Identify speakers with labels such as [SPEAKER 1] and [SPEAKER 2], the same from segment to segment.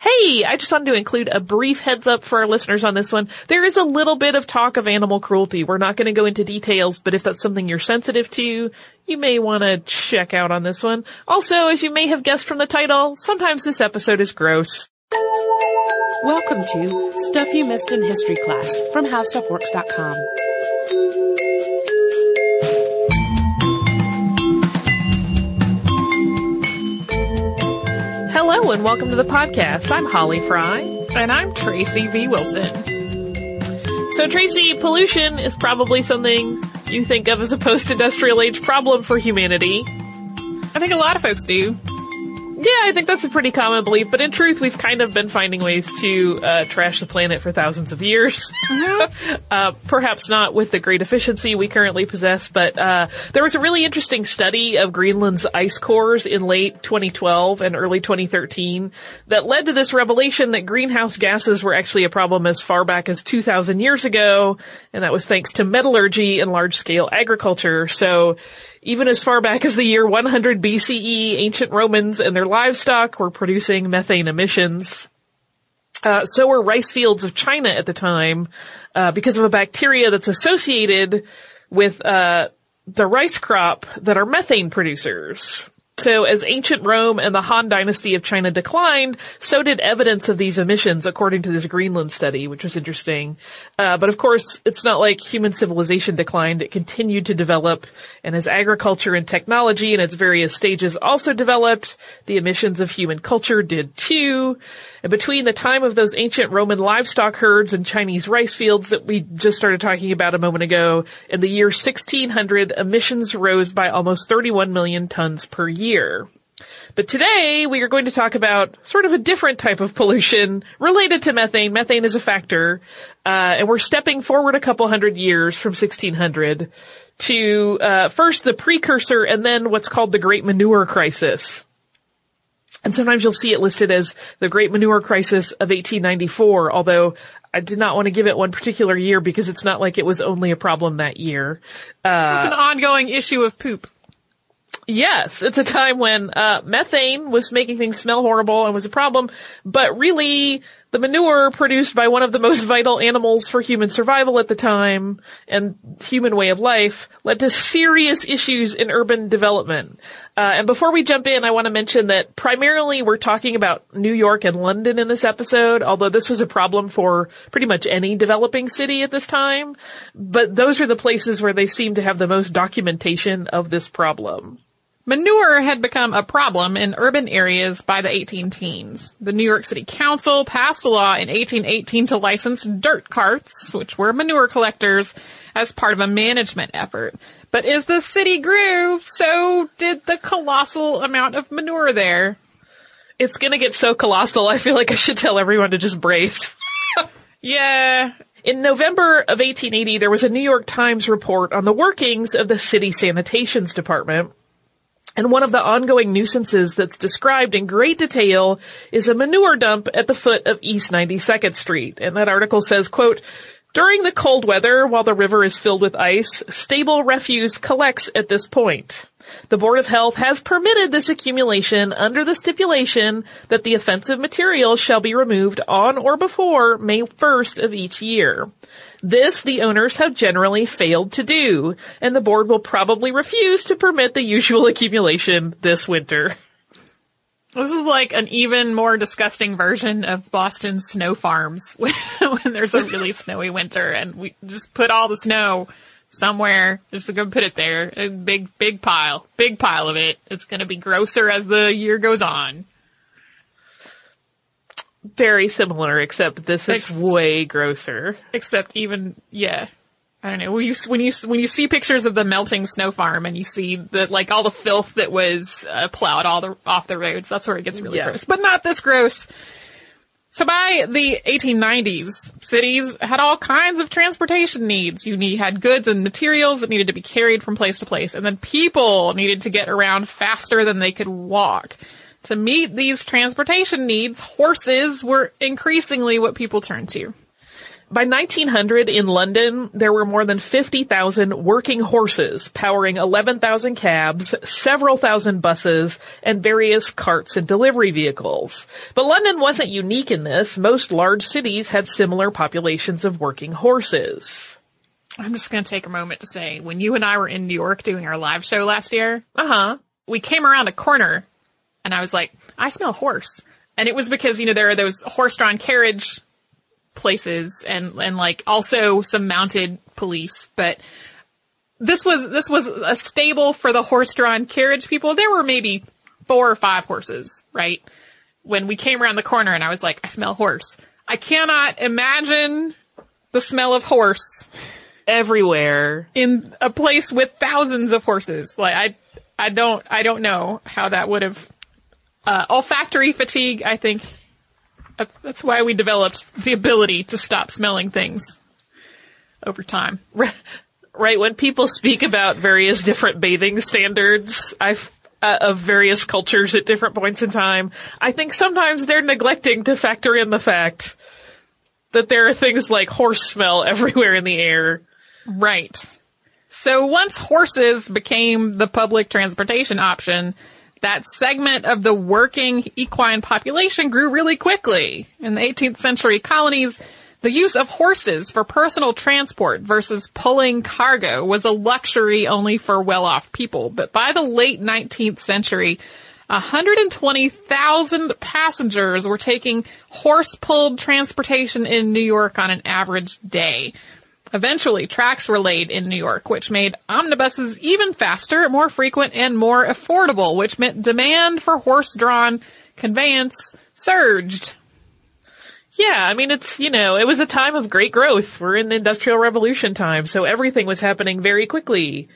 [SPEAKER 1] Hey, I just wanted to include a brief heads up for our listeners on this one. There is a little bit of talk of animal cruelty. We're not going to go into details, but if that's something you're sensitive to, you may want to check out on this one. Also, as you may have guessed from the title, sometimes this episode is gross.
[SPEAKER 2] Welcome to Stuff You Missed in History Class from HowStuffWorks.com.
[SPEAKER 1] Hello and welcome to the podcast. I'm Holly Fry.
[SPEAKER 3] And I'm Tracy V. Wilson.
[SPEAKER 1] So Tracy, pollution is probably something you think of as a post-industrial age problem for humanity.
[SPEAKER 3] I think a lot of folks do.
[SPEAKER 1] Yeah, I think that's a pretty common belief, but in truth, we've kind of been finding ways to uh, trash the planet for thousands of years.
[SPEAKER 3] Mm-hmm.
[SPEAKER 1] uh, perhaps not with the great efficiency we currently possess, but uh, there was a really interesting study of Greenland's ice cores in late 2012 and early 2013 that led to this revelation that greenhouse gases were actually a problem as far back as 2,000 years ago, and that was thanks to metallurgy and large-scale agriculture. So even as far back as the year 100 BCE, ancient Romans and their livestock were producing methane emissions. Uh, so were rice fields of China at the time, uh, because of a bacteria that's associated with uh, the rice crop that are methane producers. So as ancient Rome and the Han dynasty of China declined, so did evidence of these emissions according to this Greenland study, which was interesting. Uh, but of course, it's not like human civilization declined. It continued to develop. And as agriculture and technology in its various stages also developed, the emissions of human culture did too. And between the time of those ancient Roman livestock herds and Chinese rice fields that we just started talking about a moment ago, in the year 1600, emissions rose by almost 31 million tons per year. But today we are going to talk about sort of a different type of pollution related to methane. Methane is a factor, uh, and we're stepping forward a couple hundred years from 1600 to uh, first the precursor and then what's called the Great Manure Crisis. And sometimes you'll see it listed as the Great Manure Crisis of 1894, although I did not want to give it one particular year because it's not like it was only a problem that year. Uh,
[SPEAKER 3] It's an ongoing issue of poop.
[SPEAKER 1] Yes, it's a time when uh, methane was making things smell horrible and was a problem, but really The manure produced by one of the most vital animals for human survival at the time and human way of life led to serious issues in urban development. Uh, and before we jump in, I want to mention that primarily we're talking about New York and London in this episode, although this was a problem for pretty much any developing city at this time. But those are the places where they seem to have the most documentation of this problem.
[SPEAKER 3] Manure had become a problem in urban areas by the 18 teens. The New York City Council passed a law in 1818 to license dirt carts, which were manure collectors, as part of a management effort. But as the city grew, so did the colossal amount of manure there.
[SPEAKER 1] It's gonna get so colossal, I feel like I should tell everyone to just brace.
[SPEAKER 3] Yeah.
[SPEAKER 1] In November of 1880, there was a New York Times report on the workings of the city sanitations department. And one of the ongoing nuisances that's described in great detail is a manure dump at the foot of East 92nd Street. And that article says, quote, during the cold weather, while the river is filled with ice, stable refuse collects at this point. The Board of Health has permitted this accumulation under the stipulation that the offensive material shall be removed on or before May 1st of each year. This the owners have generally failed to do, and the board will probably refuse to permit the usual accumulation this winter.
[SPEAKER 3] This is like an even more disgusting version of Boston's snow farms when, when there's a really snowy winter and we just put all the snow somewhere, just to go put it there. A big, big pile, big pile of it. It's gonna be grosser as the year goes on.
[SPEAKER 1] Very similar, except this is
[SPEAKER 3] Ex-
[SPEAKER 1] way grosser.
[SPEAKER 3] Except even, yeah. I don't know. When you, when you, when you see pictures of the melting snow farm and you see the, like all the filth that was uh, plowed all the, off the roads, that's where it gets really
[SPEAKER 1] Yeah.
[SPEAKER 3] gross. But not this gross. So by the 1890s, cities had all kinds of transportation needs. You need, had goods and materials that needed to be carried from place to place, and then people needed to get around faster than they could walk. To meet these transportation needs, horses were increasingly what people turned to.
[SPEAKER 1] By 1900 in London, there were more than 50,000 working horses powering 11,000 cabs, several thousand buses, and various carts and delivery vehicles. But London wasn't unique in this. Most large cities had similar populations of working horses.
[SPEAKER 3] I'm just going to take a moment to say, when you and I were in New York doing our live show last year,
[SPEAKER 1] Uh-huh.
[SPEAKER 3] we came around a corner and I was like, I smell horse. And it was because, you know, there are those horse-drawn carriage places and, and like also some mounted police, but this was, this was a stable for the horse-drawn carriage people. There were maybe four or five horses, right? When we came around the corner and I was like, I smell horse. I cannot imagine the smell of horse
[SPEAKER 1] Everywhere.
[SPEAKER 3] in a place with thousands of horses. Like I, I don't, I don't know how that would have. Uh, olfactory fatigue. I think that's, why we developed the ability to stop smelling things over time.
[SPEAKER 1] Right, when people speak about various different bathing standards, I've, uh, of various cultures at different points in time, I think sometimes they're neglecting to factor in the fact that there are things like horse smell everywhere in the air.
[SPEAKER 3] Right. So once horses became the public transportation option, that segment of the working equine population grew really quickly. In the 18th century colonies, the use of horses for personal transport versus pulling cargo was a luxury only for well-off people. But by the late 19th century, 120,000 passengers were taking horse-pulled transportation in New York on an average day. Eventually, tracks were laid in New York, which made omnibuses even faster, more frequent, and more affordable, which meant demand for horse-drawn conveyance surged.
[SPEAKER 1] Yeah, I mean, it's, you know, it was a time of great growth. We're in the Industrial Revolution time, so everything was happening very quickly.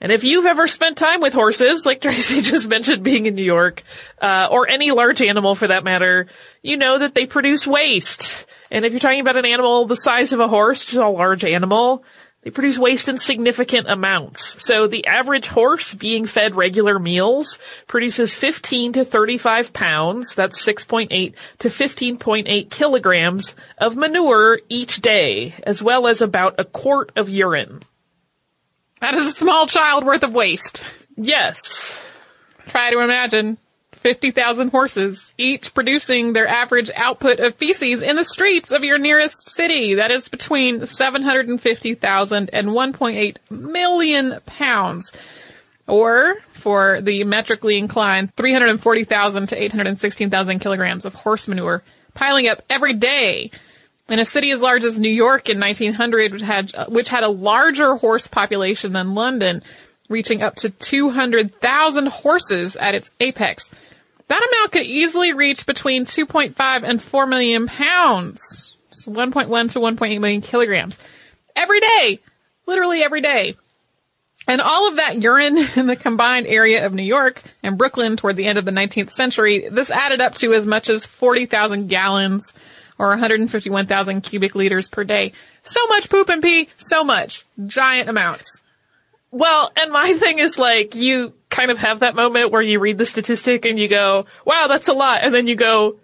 [SPEAKER 1] And if you've ever spent time with horses, like Tracy just mentioned being in New York, uh, or any large animal for that matter, you know that they produce waste. And if you're talking about an animal the size of a horse, which is a large animal, they produce waste in significant amounts. So the average horse being fed regular meals produces 15 to 35 pounds, that's 6.8 to 15.8 kilograms of manure each day, as well as about a quart of urine.
[SPEAKER 3] That is a small child worth of waste.
[SPEAKER 1] Yes.
[SPEAKER 3] Try to imagine 50,000 horses, each producing their average output of feces in the streets of your nearest city. That is between 750,000 and 1.8 million pounds. Or, for the metrically inclined, 340,000 to 816,000 kilograms of horse manure piling up every day. In a city as large as New York in 1900, which had, which had a larger horse population than London, reaching up to 200,000 horses at its apex. That amount could easily reach between 2.5 and 4 million pounds. It's 1.1 to 1.8 million kilograms. Every day. Literally every day. And all of that urine in the combined area of New York and Brooklyn toward the end of the 19th century, this added up to as much as 40,000 gallons or 151,000 cubic liters per day. So much poop and pee, so much. Giant amounts.
[SPEAKER 1] Well, and my thing is like, you kind of have that moment where you read the statistic and you go, wow, that's a lot. And then you go,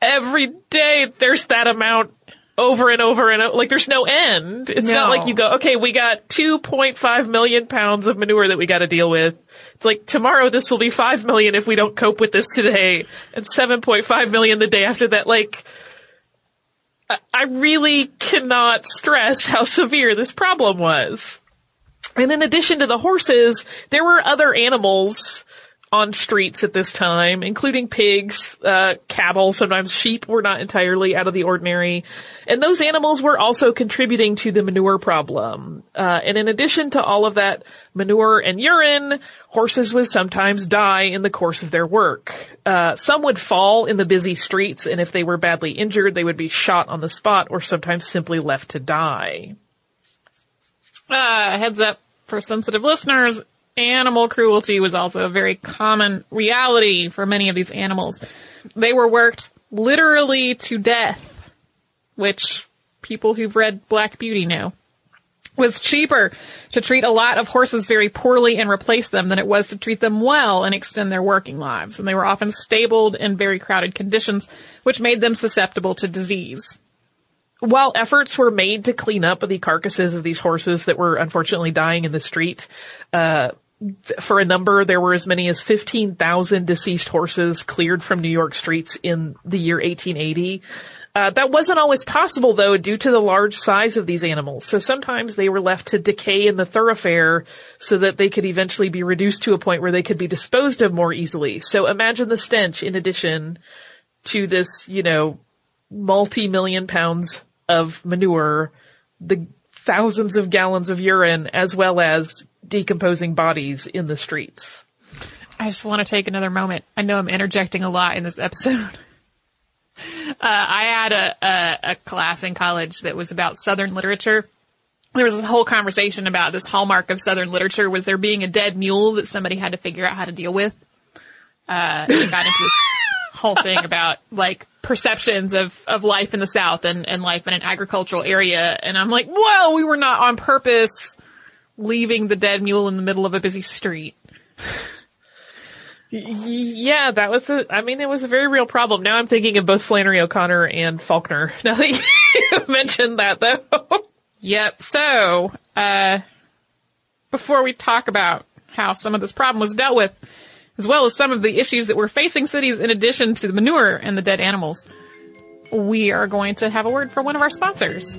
[SPEAKER 1] every day there's that amount over and over and over. Like there's no end. It's
[SPEAKER 3] No.
[SPEAKER 1] not like you go, okay, we got 2.5 million pounds of manure that we got to deal with. It's like tomorrow this will be 5 million if we don't cope with this today and 7.5 million the day after that. Like, I- I really cannot stress how severe this problem was. And in addition to the horses, there were other animals on streets at this time, including pigs, uh, cattle, sometimes sheep were not entirely out of the ordinary. And those animals were also contributing to the manure problem. Uh, and in addition to all of that manure and urine, horses would sometimes die in the course of their work. Uh, some would fall in the busy streets, and if they were badly injured, they would be shot on the spot or sometimes simply left to die.
[SPEAKER 3] Uh, heads up for sensitive listeners, animal cruelty was also a very common reality for many of these animals. They were worked literally to death, which people who've read Black Beauty know. Was cheaper to treat a lot of horses very poorly and replace them than it was to treat them well and extend their working lives. And they were often stabled in very crowded conditions, which made them susceptible to disease.
[SPEAKER 1] While efforts were made to clean up the carcasses of these horses that were unfortunately dying in the street, uh, for a number, there were as many as 15,000 deceased horses cleared from New York streets in the year 1880. Uh, that wasn't always possible though due to the large size of these animals. So sometimes they were left to decay in the thoroughfare so that they could eventually be reduced to a point where they could be disposed of more easily. So imagine the stench in addition to this, you know, multi-million pounds of manure, the thousands of gallons of urine, as well as decomposing bodies in the streets.
[SPEAKER 3] I just want to take another moment. I know I'm interjecting a lot in this episode. Uh, I had a, a, a class in college that was about Southern literature. There was this whole conversation about this hallmark of Southern literature was there being a dead mule that somebody had to figure out how to deal with. Uh, it got into this whole thing about like perceptions of, of life in the South and, and life in an agricultural area. And I'm like, whoa, we were not on purpose leaving the dead mule in the middle of a busy street.
[SPEAKER 1] Yeah, that was a, I mean, it was a very real problem. Now I'm thinking of both Flannery O'Connor and Faulkner. Now that you mentioned that though.
[SPEAKER 3] Yep. So, uh, before we talk about how some of this problem was dealt with, as well as some of the issues that we're facing cities in addition to the manure and the dead animals, we are going to have a word for one of our sponsors.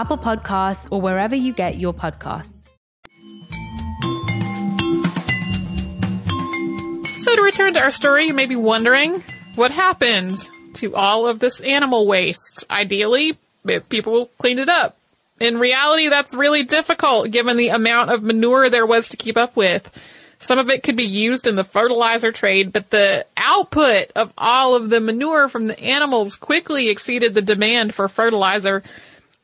[SPEAKER 4] Apple Podcasts, or wherever you get your podcasts.
[SPEAKER 3] So, to return to our story, you may be wondering what happened to all of this animal waste. Ideally, people cleaned it up. In reality, that's really difficult given the amount of manure there was to keep up with. Some of it could be used in the fertilizer trade, but the output of all of the manure from the animals quickly exceeded the demand for fertilizer.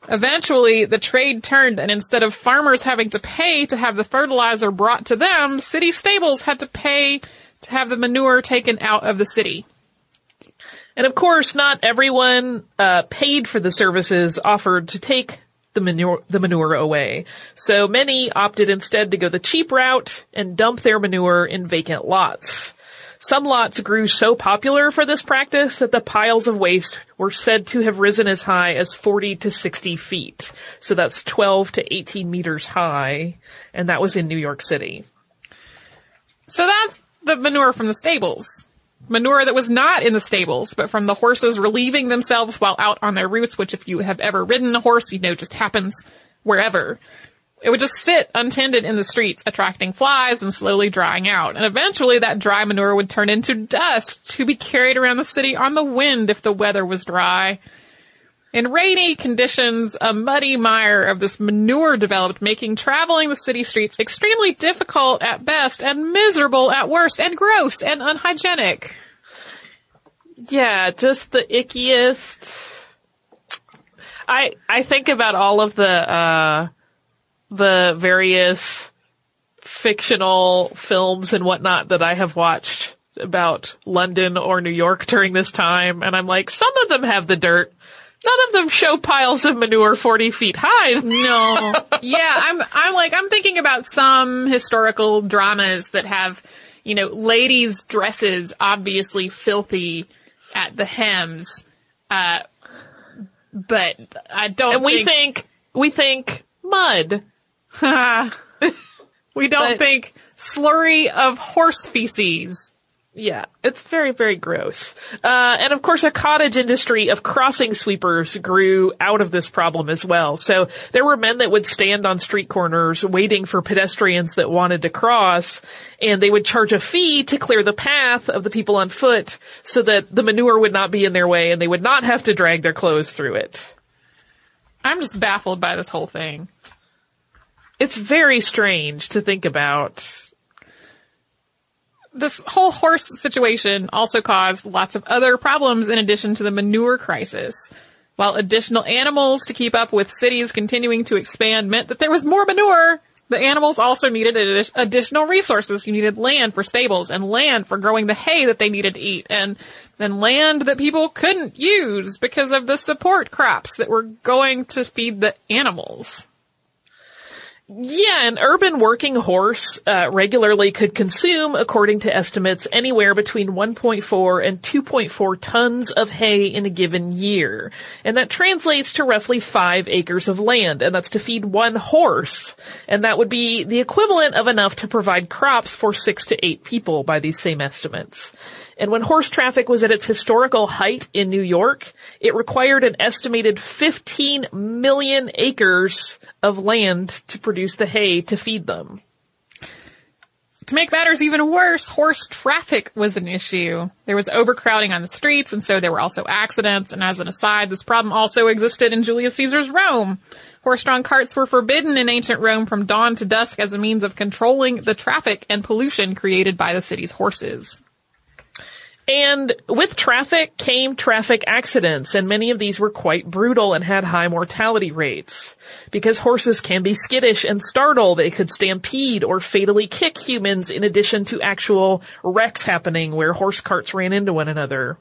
[SPEAKER 3] Eventually, the trade turned, and instead of farmers having to pay to have the fertilizer brought to them, city stables had to pay to have the manure taken out of the city.
[SPEAKER 1] And of course, not everyone uh, paid for the services offered to take the manure, the manure away. So many opted instead to go the cheap route and dump their manure in vacant lots. Some lots grew so popular for this practice that the piles of waste were said to have risen as high as 40 to 60 feet. So that's 12 to 18 meters high. And that was in New York City.
[SPEAKER 3] So that's the manure from the stables. Manure that was not in the stables, but from the horses relieving themselves while out on their routes, which if you have ever ridden a horse, you know just happens wherever. It would just sit untended in the streets, attracting flies and slowly drying out. And eventually that dry manure would turn into dust to be carried around the city on the wind if the weather was dry. In rainy conditions, a muddy mire of this manure developed, making traveling the city streets extremely difficult at best and miserable at worst and gross and unhygienic.
[SPEAKER 1] Yeah, just the ickiest. I I think about all of the uh the various fictional films and whatnot that I have watched about London or New York during this time, and I'm like, some of them have the dirt. None of them show piles of manure 40 feet high.
[SPEAKER 3] No. yeah, I'm, I'm like, I'm thinking about some historical dramas that have, you know, ladies' dresses obviously filthy at the hems. Uh, but I don't
[SPEAKER 1] And we
[SPEAKER 3] think,
[SPEAKER 1] think, we think mud.
[SPEAKER 3] we don't
[SPEAKER 1] but-
[SPEAKER 3] think slurry of horse feces.
[SPEAKER 1] Yeah, it's very, very gross. Uh, and of course a cottage industry of crossing sweepers grew out of this problem as well. So there were men that would stand on street corners waiting for pedestrians that wanted to cross, and they would charge a fee to clear the path of the people on foot so that the manure would not be in their way and they would not have to drag their clothes through it.
[SPEAKER 3] I'm just baffled by this whole thing.
[SPEAKER 1] It's very strange to think about.
[SPEAKER 3] this whole horse situation also caused lots of other problems in addition to the manure crisis. While additional animals to keep up with cities continuing to expand meant that there was more manure, the animals also needed addi- additional resources. You needed land for stables and land for growing the hay that they needed to eat and then land that people couldn't use because of the support crops that were going to feed the animals.
[SPEAKER 1] Yeah, an urban working horse uh, regularly could consume, according to estimates, anywhere between 1.4 and 2.4 tons of hay in a given year. And that translates to roughly five acres of land, and that's to feed one horse. And that would be the equivalent of enough to provide crops for six to eight people by these same estimates. And when horse traffic was at its historical height in New York, it required an estimated 15 million acres of land to produce the hay to feed them.
[SPEAKER 3] To make matters even worse, horse traffic was an issue. There was overcrowding on the streets, and so there were also accidents. And as an aside, this problem also existed in Julius Caesar's Rome. Horse-drawn carts were forbidden in ancient Rome from dawn to dusk as a means of controlling the traffic and pollution created by the city's horses.
[SPEAKER 1] And with traffic came traffic accidents, and many of these were quite brutal and had high mortality rates. Because horses can be skittish and startle, they could stampede or fatally kick humans in addition to actual wrecks happening where horse carts ran into one another.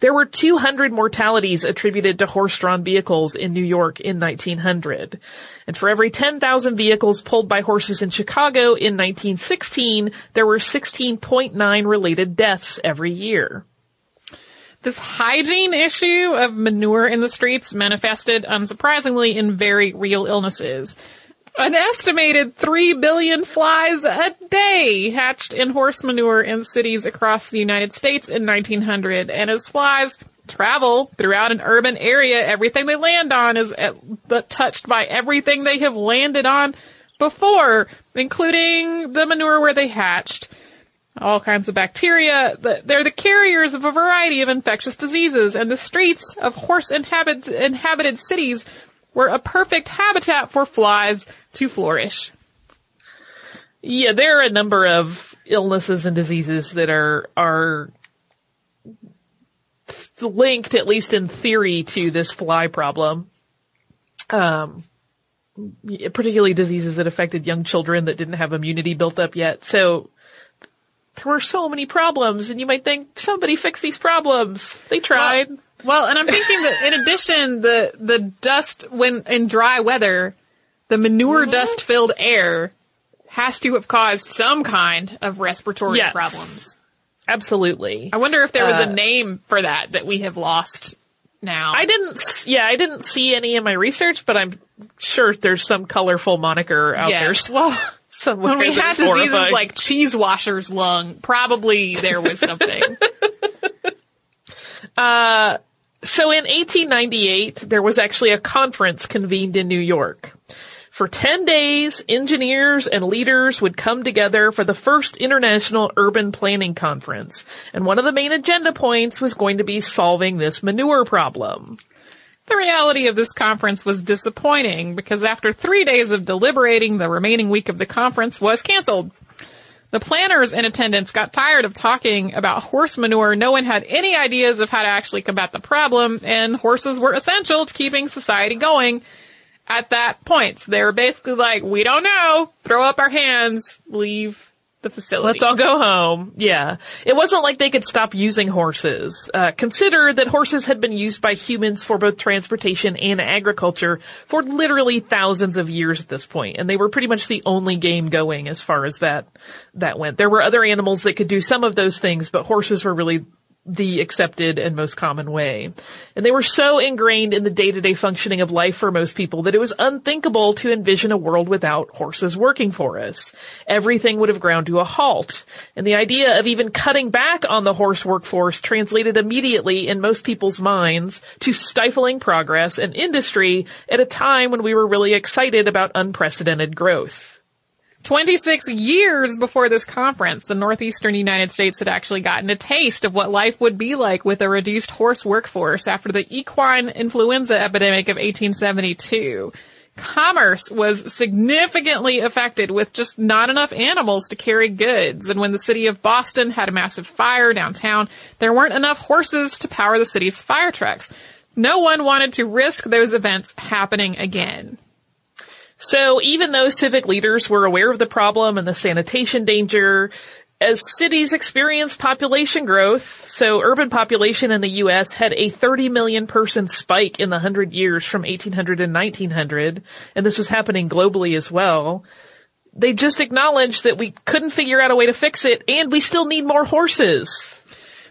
[SPEAKER 1] There were 200 mortalities attributed to horse-drawn vehicles in New York in 1900. And for every 10,000 vehicles pulled by horses in Chicago in 1916, there were 16.9 related deaths every year.
[SPEAKER 3] This hygiene issue of manure in the streets manifested unsurprisingly in very real illnesses. An estimated 3 billion flies a day hatched in horse manure in cities across the United States in 1900. And as flies travel throughout an urban area, everything they land on is uh, but touched by everything they have landed on before, including the manure where they hatched. All kinds of bacteria. They're the carriers of a variety of infectious diseases, and the streets of horse inhabit- inhabited cities were a perfect habitat for flies to flourish.
[SPEAKER 1] Yeah, there are a number of illnesses and diseases that are, are linked, at least in theory, to this fly problem. Um, particularly diseases that affected young children that didn't have immunity built up yet. So, there were so many problems, and you might think, somebody fixed these problems. They tried.
[SPEAKER 3] Well, well, and I'm thinking that in addition, the, the dust when in dry weather, the manure dust filled air has to have caused some kind of respiratory
[SPEAKER 1] Yes.
[SPEAKER 3] problems.
[SPEAKER 1] Absolutely.
[SPEAKER 3] I wonder if there was
[SPEAKER 1] Uh,
[SPEAKER 3] a name for that that we have lost now.
[SPEAKER 1] I didn't, yeah, I didn't see any in my research, but I'm sure there's some colorful moniker out there.
[SPEAKER 3] Well,
[SPEAKER 1] somewhere.
[SPEAKER 3] when we had diseases
[SPEAKER 1] horrifying.
[SPEAKER 3] like cheese washer's lung, probably there was something.
[SPEAKER 1] So in 1898, there was actually a conference convened in New York. For 10 days, engineers and leaders would come together for the first International Urban Planning Conference. And one of the main agenda points was going to be solving this manure problem.
[SPEAKER 3] The reality of this conference was disappointing because after three days of deliberating, the remaining week of the conference was canceled. The planners in attendance got tired of talking about horse manure. No one had any ideas of how to actually combat the problem, and horses were essential to keeping society going at that point. They were basically like, we don't know, throw up our hands, leave the facility.
[SPEAKER 1] Let's all go home. Yeah. It wasn't like they could stop using horses. Uh, consider that horses had been used by humans for both transportation and agriculture for literally thousands of years at this point, and they were pretty much the only game going as far as that, that went. There were other animals that could do some of those things, but horses were really the accepted and most common way. And they were so ingrained in the day-to-day functioning of life for most people that it was unthinkable to envision a world without horses working for us. Everything would have ground to a halt. And the idea of even cutting back on the horse workforce translated immediately in most people's minds to stifling progress and industry at a time when we were really excited about unprecedented growth.
[SPEAKER 3] 26 years before this conference, the northeastern United States had actually gotten a taste of what life would be like with a reduced horse workforce after the equine influenza epidemic of 1872. Commerce was significantly affected with just not enough animals to carry goods. And when the city of Boston had a massive fire downtown, there weren't enough horses to power the city's fire trucks. No one wanted to risk those events happening again.
[SPEAKER 1] So even though civic leaders were aware of the problem and the sanitation danger, as cities experienced population growth, so urban population in the US had a 30 million person spike in the 100 years from 1800 to 1900, and this was happening globally as well. They just acknowledged that we couldn't figure out a way to fix it and we still need more horses.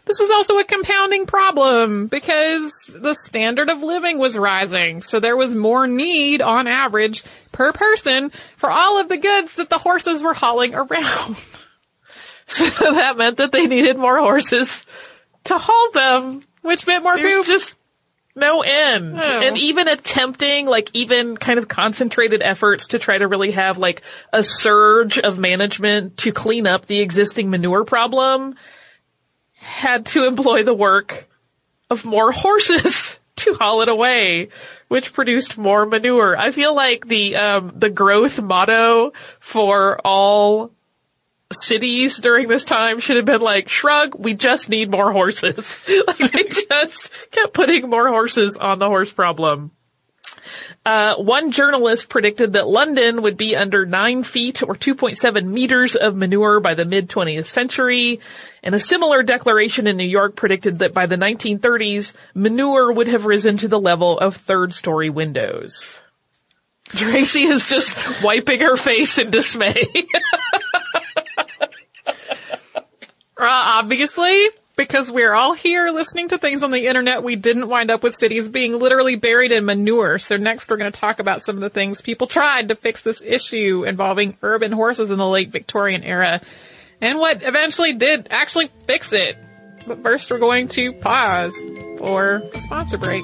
[SPEAKER 3] This was also a compounding problem because the standard of living was rising. So there was more need on average per person for all of the goods that the horses were hauling around.
[SPEAKER 1] so that meant that they needed more horses to haul them.
[SPEAKER 3] Which meant more
[SPEAKER 1] There's
[SPEAKER 3] poop.
[SPEAKER 1] just no end.
[SPEAKER 3] Oh.
[SPEAKER 1] And even attempting, like, even kind of concentrated efforts to try to really have, like, a surge of management to clean up the existing manure problem had to employ the work of more horses to haul it away, which produced more manure. I feel like the, um, the growth motto for all cities during this time should have been like, shrug, we just need more horses. like they just kept putting more horses on the horse problem. Uh, one journalist predicted that London would be under 9 feet or 2.7 meters of manure by the mid 20th century. And a similar declaration in New York predicted that by the 1930s, manure would have risen to the level of third story windows. Tracy is just wiping her face in dismay.
[SPEAKER 3] Uh, obviously, because we're all here listening to things on the internet, we didn't wind up with cities being literally buried in manure. So next we're going to talk about some of the things people tried to fix this issue involving urban horses in the late Victorian era and what eventually did actually fix it. But first we're going to pause for a sponsor break.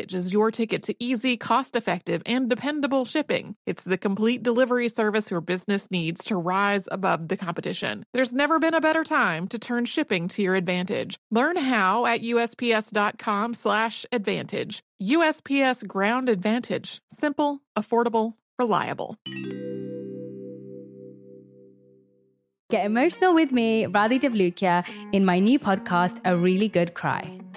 [SPEAKER 3] is your ticket to easy, cost effective, and dependable shipping. It's the complete delivery service your business needs to rise above the competition. There's never been a better time to turn shipping to your advantage. Learn how at usps.com slash advantage. USPS Ground Advantage. Simple, affordable, reliable.
[SPEAKER 4] Get emotional with me, Radhi Devlukia, in my new podcast, A Really Good Cry.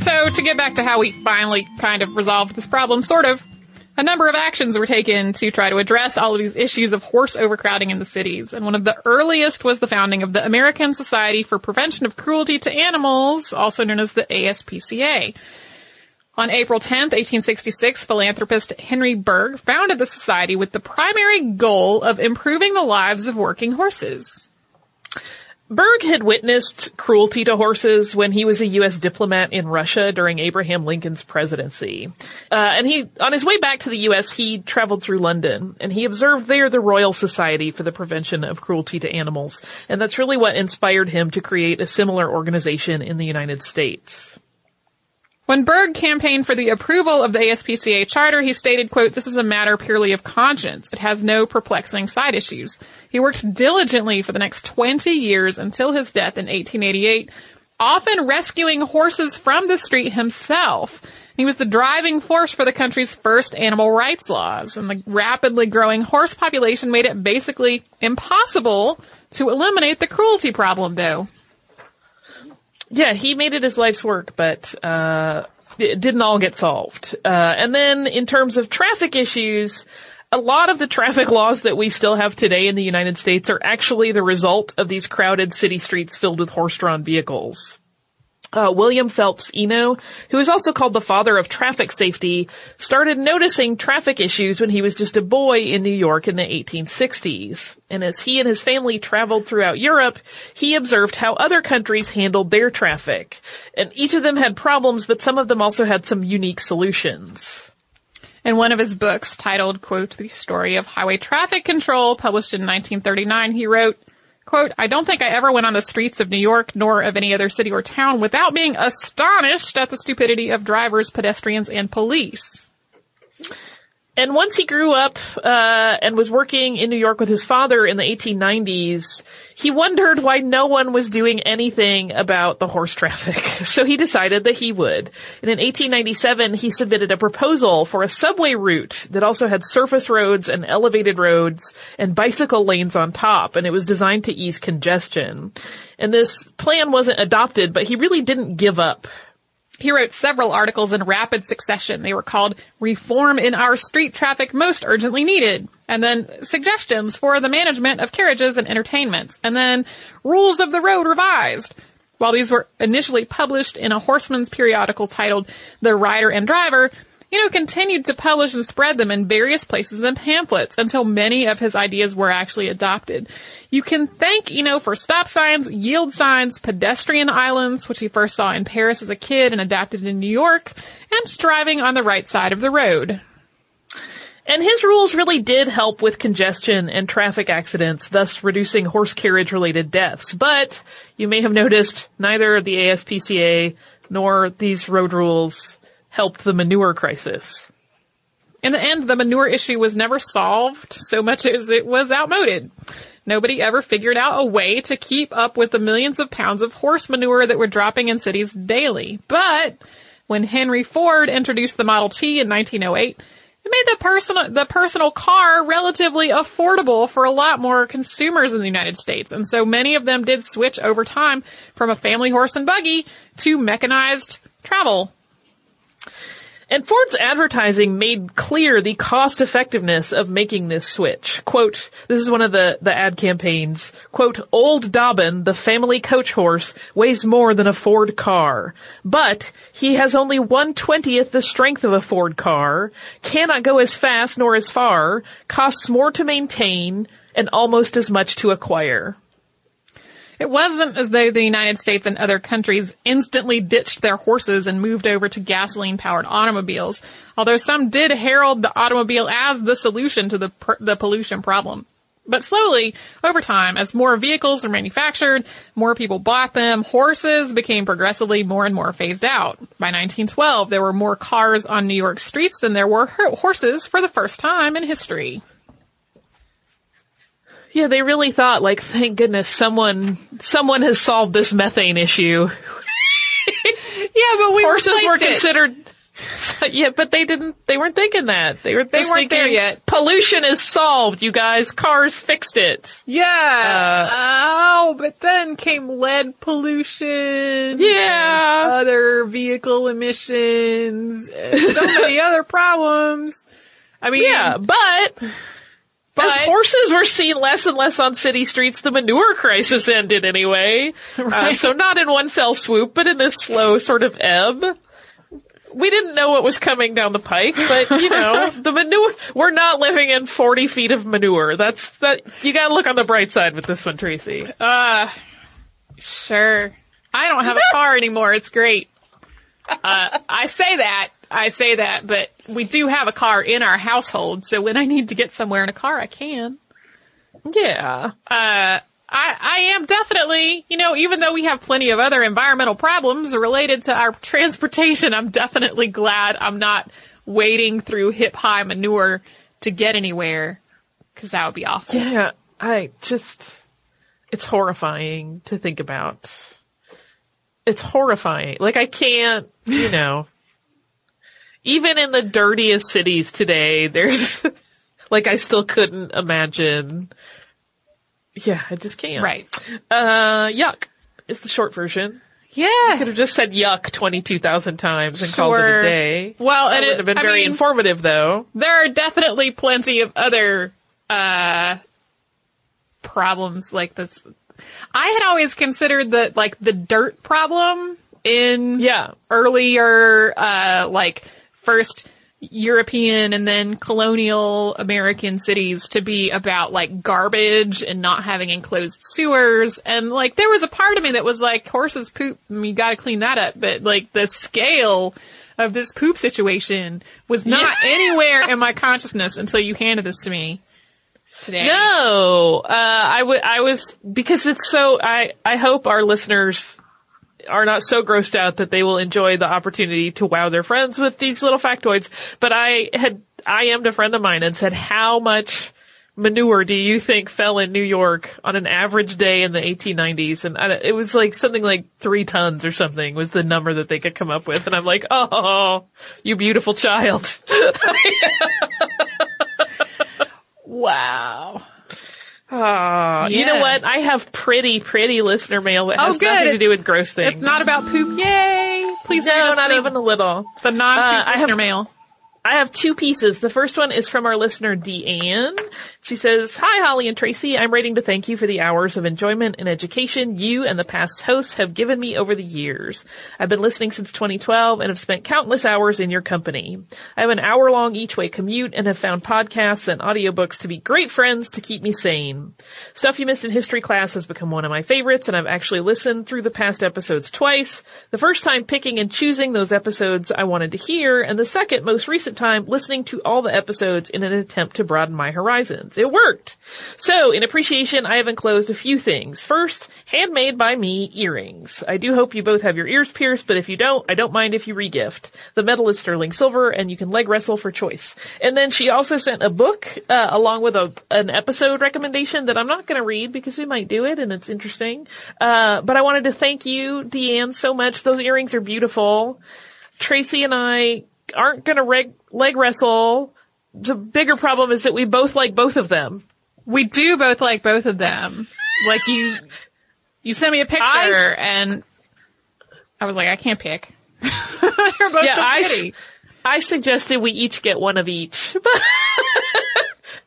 [SPEAKER 3] So, to get back to how we finally kind of resolved this problem, sort of, a number of actions were taken to try to address all of these issues of horse overcrowding in the cities. And one of the earliest was the founding of the American Society for Prevention of Cruelty to Animals, also known as the ASPCA. On April 10th, 1866, philanthropist Henry Bergh founded the society with the primary goal of improving the lives of working horses.
[SPEAKER 1] Bergh had witnessed cruelty to horses when he was a U.S. diplomat in Russia during Abraham Lincoln's presidency. Uh, and he, on his way back to the U.S., he traveled through London and he observed there the Royal Society for the Prevention of Cruelty to Animals. And that's really what inspired him to create a similar organization in the United States.
[SPEAKER 3] When Bergh campaigned for the approval of the ASPCA charter, he stated, quote, this is a matter purely of conscience. It has no perplexing side issues. He worked diligently for the next 20 years until his death in 1888, often rescuing horses from the street himself. He was the driving force for the country's first animal rights laws, and the rapidly growing horse population made it basically impossible to eliminate the cruelty problem, though.
[SPEAKER 1] Yeah, he made it his life's work, but uh, it didn't all get solved. Uh, and then in terms of traffic issues, a lot of the traffic laws that we still have today in the United States are actually the result of these crowded city streets filled with horse-drawn vehicles. Uh, William Phelps Eno, who is also called the father of traffic safety, started noticing traffic issues when he was just a boy in New York in the 1860s. And as he and his family traveled throughout Europe, he observed how other countries handled their traffic. And each of them had problems, but some of them also had some unique solutions.
[SPEAKER 3] In one of his books titled, quote, The Story of Highway Traffic Control, published in 1939, he wrote, quote, I don't think I ever went on the streets of New York nor of any other city or town without being astonished at the stupidity of drivers, pedestrians, and police.
[SPEAKER 1] And once he grew up uh, and was working in New York with his father in the 1890s, he wondered why no one was doing anything about the horse traffic. So he decided that he would. And in 1897, he submitted a proposal for a subway route that also had surface roads and elevated roads and bicycle lanes on top, and it was designed to ease congestion. And this plan wasn't adopted, but he really didn't give up.
[SPEAKER 3] He wrote several articles in rapid succession. They were called Reform in Our Street Traffic Most Urgently Needed. And then Suggestions for the Management of Carriages and Entertainments. And then Rules of the Road Revised. While these were initially published in a horseman's periodical titled The Rider and Driver, Eno continued to publish and spread them in various places and pamphlets until many of his ideas were actually adopted. You can thank Eno for stop signs, yield signs, pedestrian islands, which he first saw in Paris as a kid and adapted in New York, and driving on the right side of the road.
[SPEAKER 1] And his rules really did help with congestion and traffic accidents, thus reducing horse carriage related deaths. But you may have noticed neither the ASPCA nor these road rules helped the manure crisis.
[SPEAKER 3] In the end, the manure issue was never solved so much as it was outmoded. Nobody ever figured out a way to keep up with the millions of pounds of horse manure that were dropping in cities daily. But when Henry Ford introduced the Model T in 1908, it made the personal, the personal car relatively affordable for a lot more consumers in the United States. And so many of them did switch over time from a family horse and buggy to mechanized travel.
[SPEAKER 1] And Ford's advertising made clear the cost effectiveness of making this switch. Quote, this is one of the, the ad campaigns. Quote, old Dobbin, the family coach horse, weighs more than a Ford car. But he has only one twentieth the strength of a Ford car, cannot go as fast nor as far, costs more to maintain, and almost as much to acquire.
[SPEAKER 3] It wasn't as though the United States and other countries instantly ditched their horses and moved over to gasoline powered automobiles, although some did herald the automobile as the solution to the, the pollution problem. But slowly, over time, as more vehicles were manufactured, more people bought them, horses became progressively more and more phased out. By 1912, there were more cars on New York streets than there were horses for the first time in history.
[SPEAKER 1] Yeah, they really thought, like, thank goodness someone, someone has solved this methane issue.
[SPEAKER 3] yeah, but we
[SPEAKER 1] horses were considered. Yeah, but they didn't. They weren't thinking that. They were.
[SPEAKER 3] They weren't
[SPEAKER 1] thinking,
[SPEAKER 3] there yet.
[SPEAKER 1] Pollution is solved, you guys. Cars fixed it.
[SPEAKER 3] Yeah. Uh, oh, but then came lead pollution.
[SPEAKER 1] Yeah.
[SPEAKER 3] Other vehicle emissions. so many other problems. I mean.
[SPEAKER 1] Yeah, but. But, As horses were seen less and less on city streets, the manure crisis ended anyway. Right. Uh, so not in one fell swoop, but in this slow sort of ebb. We didn't know what was coming down the pike, but you know, the manure, we're not living in 40 feet of manure. That's, that, you gotta look on the bright side with this one, Tracy.
[SPEAKER 3] Uh, sure. I don't have a car anymore. It's great. Uh, I say that, I say that, but we do have a car in our household, so when I need to get somewhere in a car, I can.
[SPEAKER 1] Yeah.
[SPEAKER 3] Uh, I, I am definitely, you know, even though we have plenty of other environmental problems related to our transportation, I'm definitely glad I'm not wading through hip high manure to get anywhere. Cause that would be awful.
[SPEAKER 1] Yeah. I just, it's horrifying to think about. It's horrifying. Like I can't, you know even in the dirtiest cities today, there's like I still couldn't imagine. Yeah, I just can't.
[SPEAKER 3] Right.
[SPEAKER 1] Uh, yuck is the short version.
[SPEAKER 3] Yeah.
[SPEAKER 1] You could have just said yuck 22,000 times and sure. called it a day.
[SPEAKER 3] Well,
[SPEAKER 1] that
[SPEAKER 3] and
[SPEAKER 1] would
[SPEAKER 3] it would
[SPEAKER 1] have been
[SPEAKER 3] I
[SPEAKER 1] very
[SPEAKER 3] mean,
[SPEAKER 1] informative though.
[SPEAKER 3] There are definitely plenty of other, uh, problems like this. I had always considered that like the dirt problem in
[SPEAKER 1] Yeah.
[SPEAKER 3] earlier, uh, like first European and then colonial American cities to be about like garbage and not having enclosed sewers. And like there was a part of me that was like, horses poop, and you gotta clean that up. But like the scale of this poop situation was not anywhere in my consciousness until you handed this to me today.
[SPEAKER 1] No, uh, I would, I was, because it's so, I, I hope our listeners are not so grossed out that they will enjoy the opportunity to wow their friends with these little factoids. But I had, I am a friend of mine and said, how much manure do you think fell in New York on an average day in the 1890s? And I, it was like something like three tons or something was the number that they could come up with. And I'm like, oh, you beautiful child.
[SPEAKER 3] Wow.
[SPEAKER 1] Ah, you know what? I have pretty, pretty listener mail that
[SPEAKER 3] Oh,
[SPEAKER 1] has
[SPEAKER 3] good.
[SPEAKER 1] nothing to do with gross things.
[SPEAKER 3] It's not about poop. Yay! Please
[SPEAKER 1] no, not even a little.
[SPEAKER 3] the non-poop
[SPEAKER 1] Uh, I have-
[SPEAKER 3] listener mail.
[SPEAKER 1] I have two pieces. The first one is from our listener Deanne. She says, Hi Holly and Tracy, I'm writing to thank you for the hours of enjoyment and education you and the past hosts have given me over the years. I've been listening since 2012 and have spent countless hours in your company. I have an hour long each way commute and have found podcasts and audiobooks to be great friends to keep me sane. Stuff You Missed in History class has become one of my favorites and I've actually listened through the past episodes twice. The first time picking and choosing those episodes I wanted to hear and the second most recent time listening to all the episodes in an attempt to broaden my horizons. It worked! So, in appreciation, I have enclosed a few things. First, handmade by me earrings. I do hope you both have your ears pierced, but if you don't, I don't mind if you regift. The metal is sterling silver and you can leg wrestle for choice. And then she also sent a book, uh, along with a, an episode recommendation that I'm not gonna read because we might do it and it's interesting. Uh, but I wanted to thank you, Deanne, so much. Those earrings are beautiful. Tracy and I aren't gonna reg- leg wrestle. The bigger problem is that we both like both of them.
[SPEAKER 3] We do both like both of them. like you, you sent me a picture
[SPEAKER 1] I-
[SPEAKER 3] and I was like, I can't pick. They're both
[SPEAKER 1] Yeah,
[SPEAKER 3] so
[SPEAKER 1] I,
[SPEAKER 3] shitty.
[SPEAKER 1] s- I suggested we each get one of each.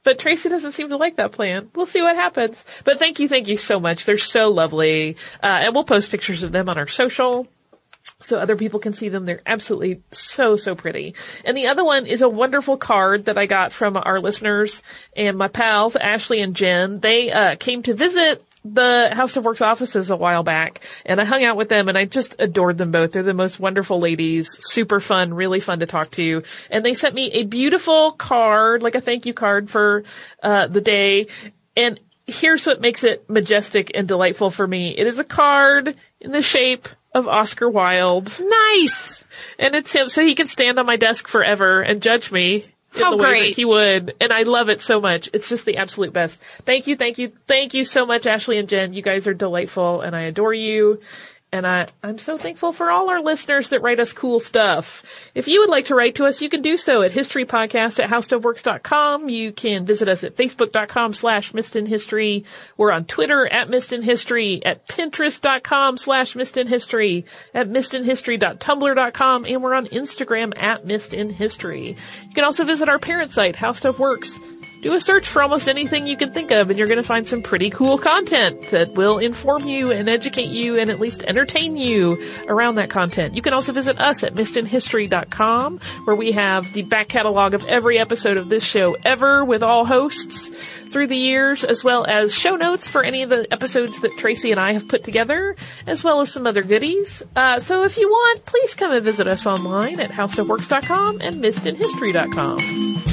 [SPEAKER 1] But Tracy doesn't seem to like that plan. We'll see what happens. But thank you, thank you so much. They're so lovely. Uh, and we'll post pictures of them on our social so other people can see them. They're absolutely so, so pretty. And the other one is a wonderful card that I got from our listeners and my pals, Ashley and Jen. They, uh, came to visit the How Stuff Works offices a while back and I hung out with them and I just adored them both. They're the most wonderful ladies, super fun, really fun to talk to. And they sent me a beautiful card, like a thank you card for, uh, the day. And here's what makes it majestic and delightful for me. It is a card in the shape of Oscar Wilde.
[SPEAKER 3] Nice.
[SPEAKER 1] And it's him, so he can stand on my desk forever and judge me. In
[SPEAKER 3] How
[SPEAKER 1] the way
[SPEAKER 3] great.
[SPEAKER 1] that he would. And I love it so much. It's just the absolute best. Thank you, thank you, thank you so much, Ashley and Jen. You guys are delightful and I adore you. And I, I'm so thankful for all our listeners that write us cool stuff. If you would like to write to us, you can do so at historypodcast at howstuffworks.com. You can visit us at facebook.com slash missedinhistory. We're on Twitter at missedinhistory, at pinterest.com slash missedinhistory, at missedinhistory.tumblr.com, and we're on Instagram at missedinhistory. You can also visit our parent site, How Stuff Works. Do a search for almost anything you can think of and you're going to find some pretty cool content that will inform you and educate you and at least entertain you around that content. You can also visit us at missedinhistory.com where we have the back catalog of every episode of this show ever with all hosts through the years as well as show notes for any of the episodes that Tracy and I have put together as well as some other goodies. Uh, so if you want, please come and visit us online at howstuffworks.com and missedinhistory.com.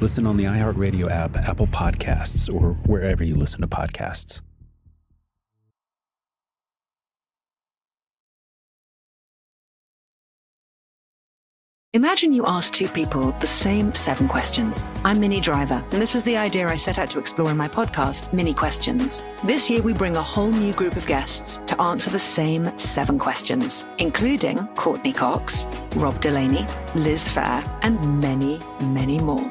[SPEAKER 5] Listen on the iHeartRadio app, Apple Podcasts, or wherever you listen to podcasts.
[SPEAKER 6] Imagine you ask two people the same seven questions. I'm Minnie Driver, and this was the idea I set out to explore in my podcast, Minnie Questions. This year, we bring a whole new group of guests to answer the same seven questions, including Courteney Cox, Rob Delaney, Liz Phair, and many, many more.